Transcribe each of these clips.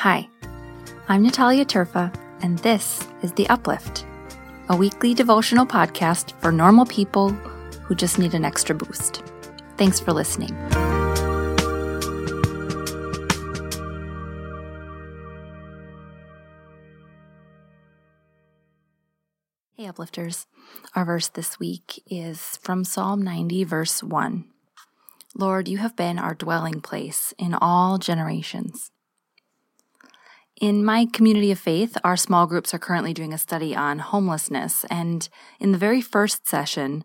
Hi, I'm Natalia Terfa, and this is The Uplift, a weekly devotional podcast for normal people who just need an extra boost. Thanks for listening. Hey, Uplifters. Our verse this week is from Psalm 90, verse 1. Lord, you have been our dwelling place in all generations. In my community of faith, our small groups are currently doing a study on homelessness. And in the very first session,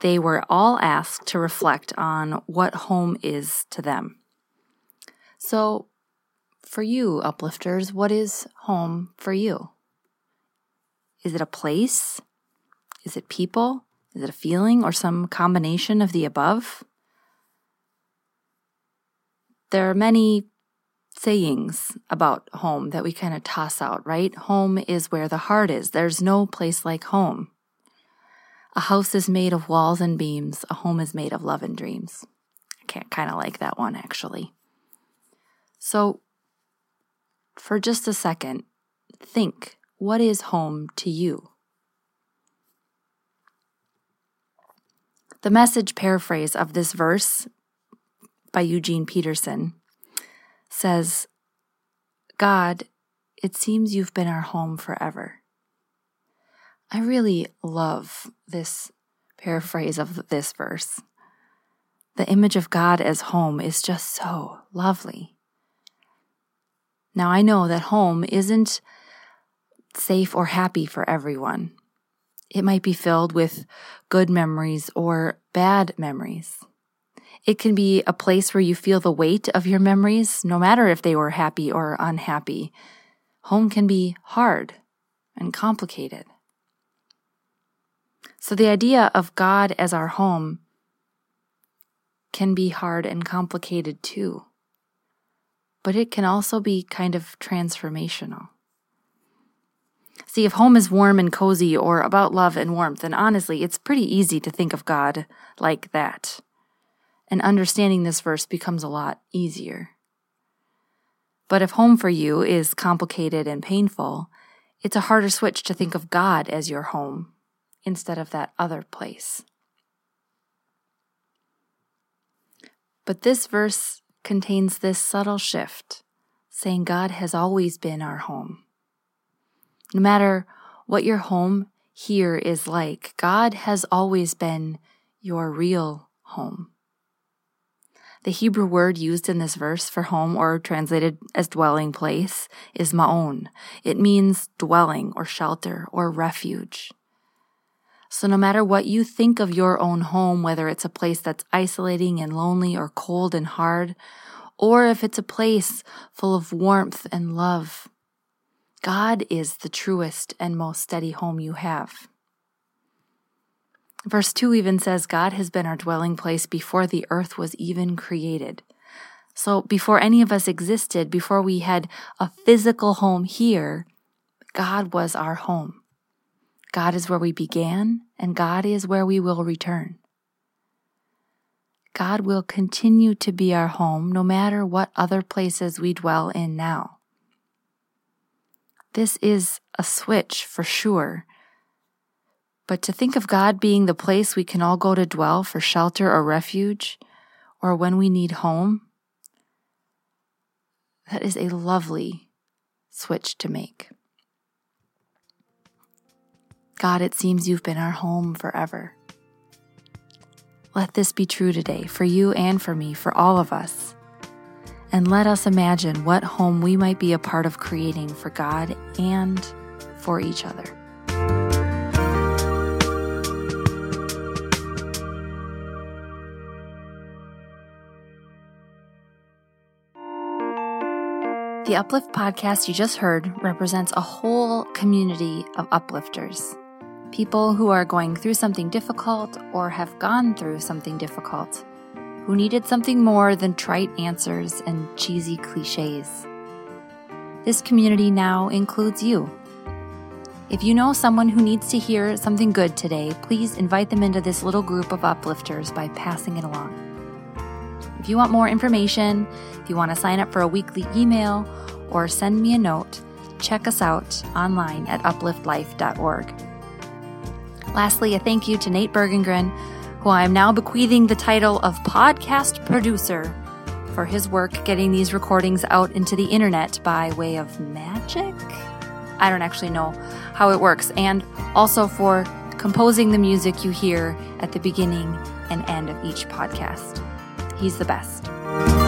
they were all asked to reflect on what home is to them. So, for you, uplifters, what is home for you? Is it a place? Is it people? Is it a feeling or some combination of the above? There are many sayings about home that we kind of toss out, right? Home is where the heart is. There's no place like home. A house is made of walls and beams. A home is made of love and dreams. I can't kind of like that one actually. So, for just a second, think what is home to you? The message paraphrase of this verse by Eugene Peterson says, God, it seems you've been our home forever. I really love this paraphrase of this verse. The image of God as home is just so lovely. Now, I know that home isn't safe or happy for everyone. It might be filled with good memories or bad memories. It can be a place where you feel the weight of your memories, no matter if they were happy or unhappy. Home can be hard and complicated. So the idea of God as our home can be hard and complicated too. But it can also be kind of transformational. See, if home is warm and cozy or about love and warmth, then honestly, it's pretty easy to think of God like that and understanding this verse becomes a lot easier. But if home for you is complicated and painful, it's a harder switch to think of God as your home instead of that other place. But this verse contains this subtle shift, saying God has always been our home. No matter what your home here is like, God has always been your real home. The Hebrew word used in this verse for home or translated as dwelling place is ma'on. It means dwelling or shelter or refuge. So no matter what you think of your own home, whether it's a place that's isolating and lonely or cold and hard, or if it's a place full of warmth and love, God is the truest and most steady home you have. Verse 2 even says, God has been our dwelling place before the earth was even created. So before any of us existed, before we had a physical home here, God was our home. God is where we began, and God is where we will return. God will continue to be our home no matter what other places we dwell in now. This is a switch for sure but to think of God being the place we can all go to dwell for shelter or refuge, or when we need home, that is a lovely switch to make. God, it seems you've been our home forever. Let this be true today for you and for me, for all of us. And let us imagine what home we might be a part of creating for God and for each other. The Uplift podcast you just heard represents a whole community of uplifters. People who are going through something difficult or have gone through something difficult, who needed something more than trite answers and cheesy cliches. This community now includes you. If you know someone who needs to hear something good today, please invite them into this little group of uplifters by passing it along. If you want more information, if you want to sign up for a weekly email or send me a note, check us out online at upliftlife.org. Lastly, a thank you to Nate Bergengren, who I am now bequeathing the title of podcast producer for his work getting these recordings out into the internet by way of magic. I don't actually know how it works, and also for composing the music you hear at the beginning and end of each podcast. He's the best.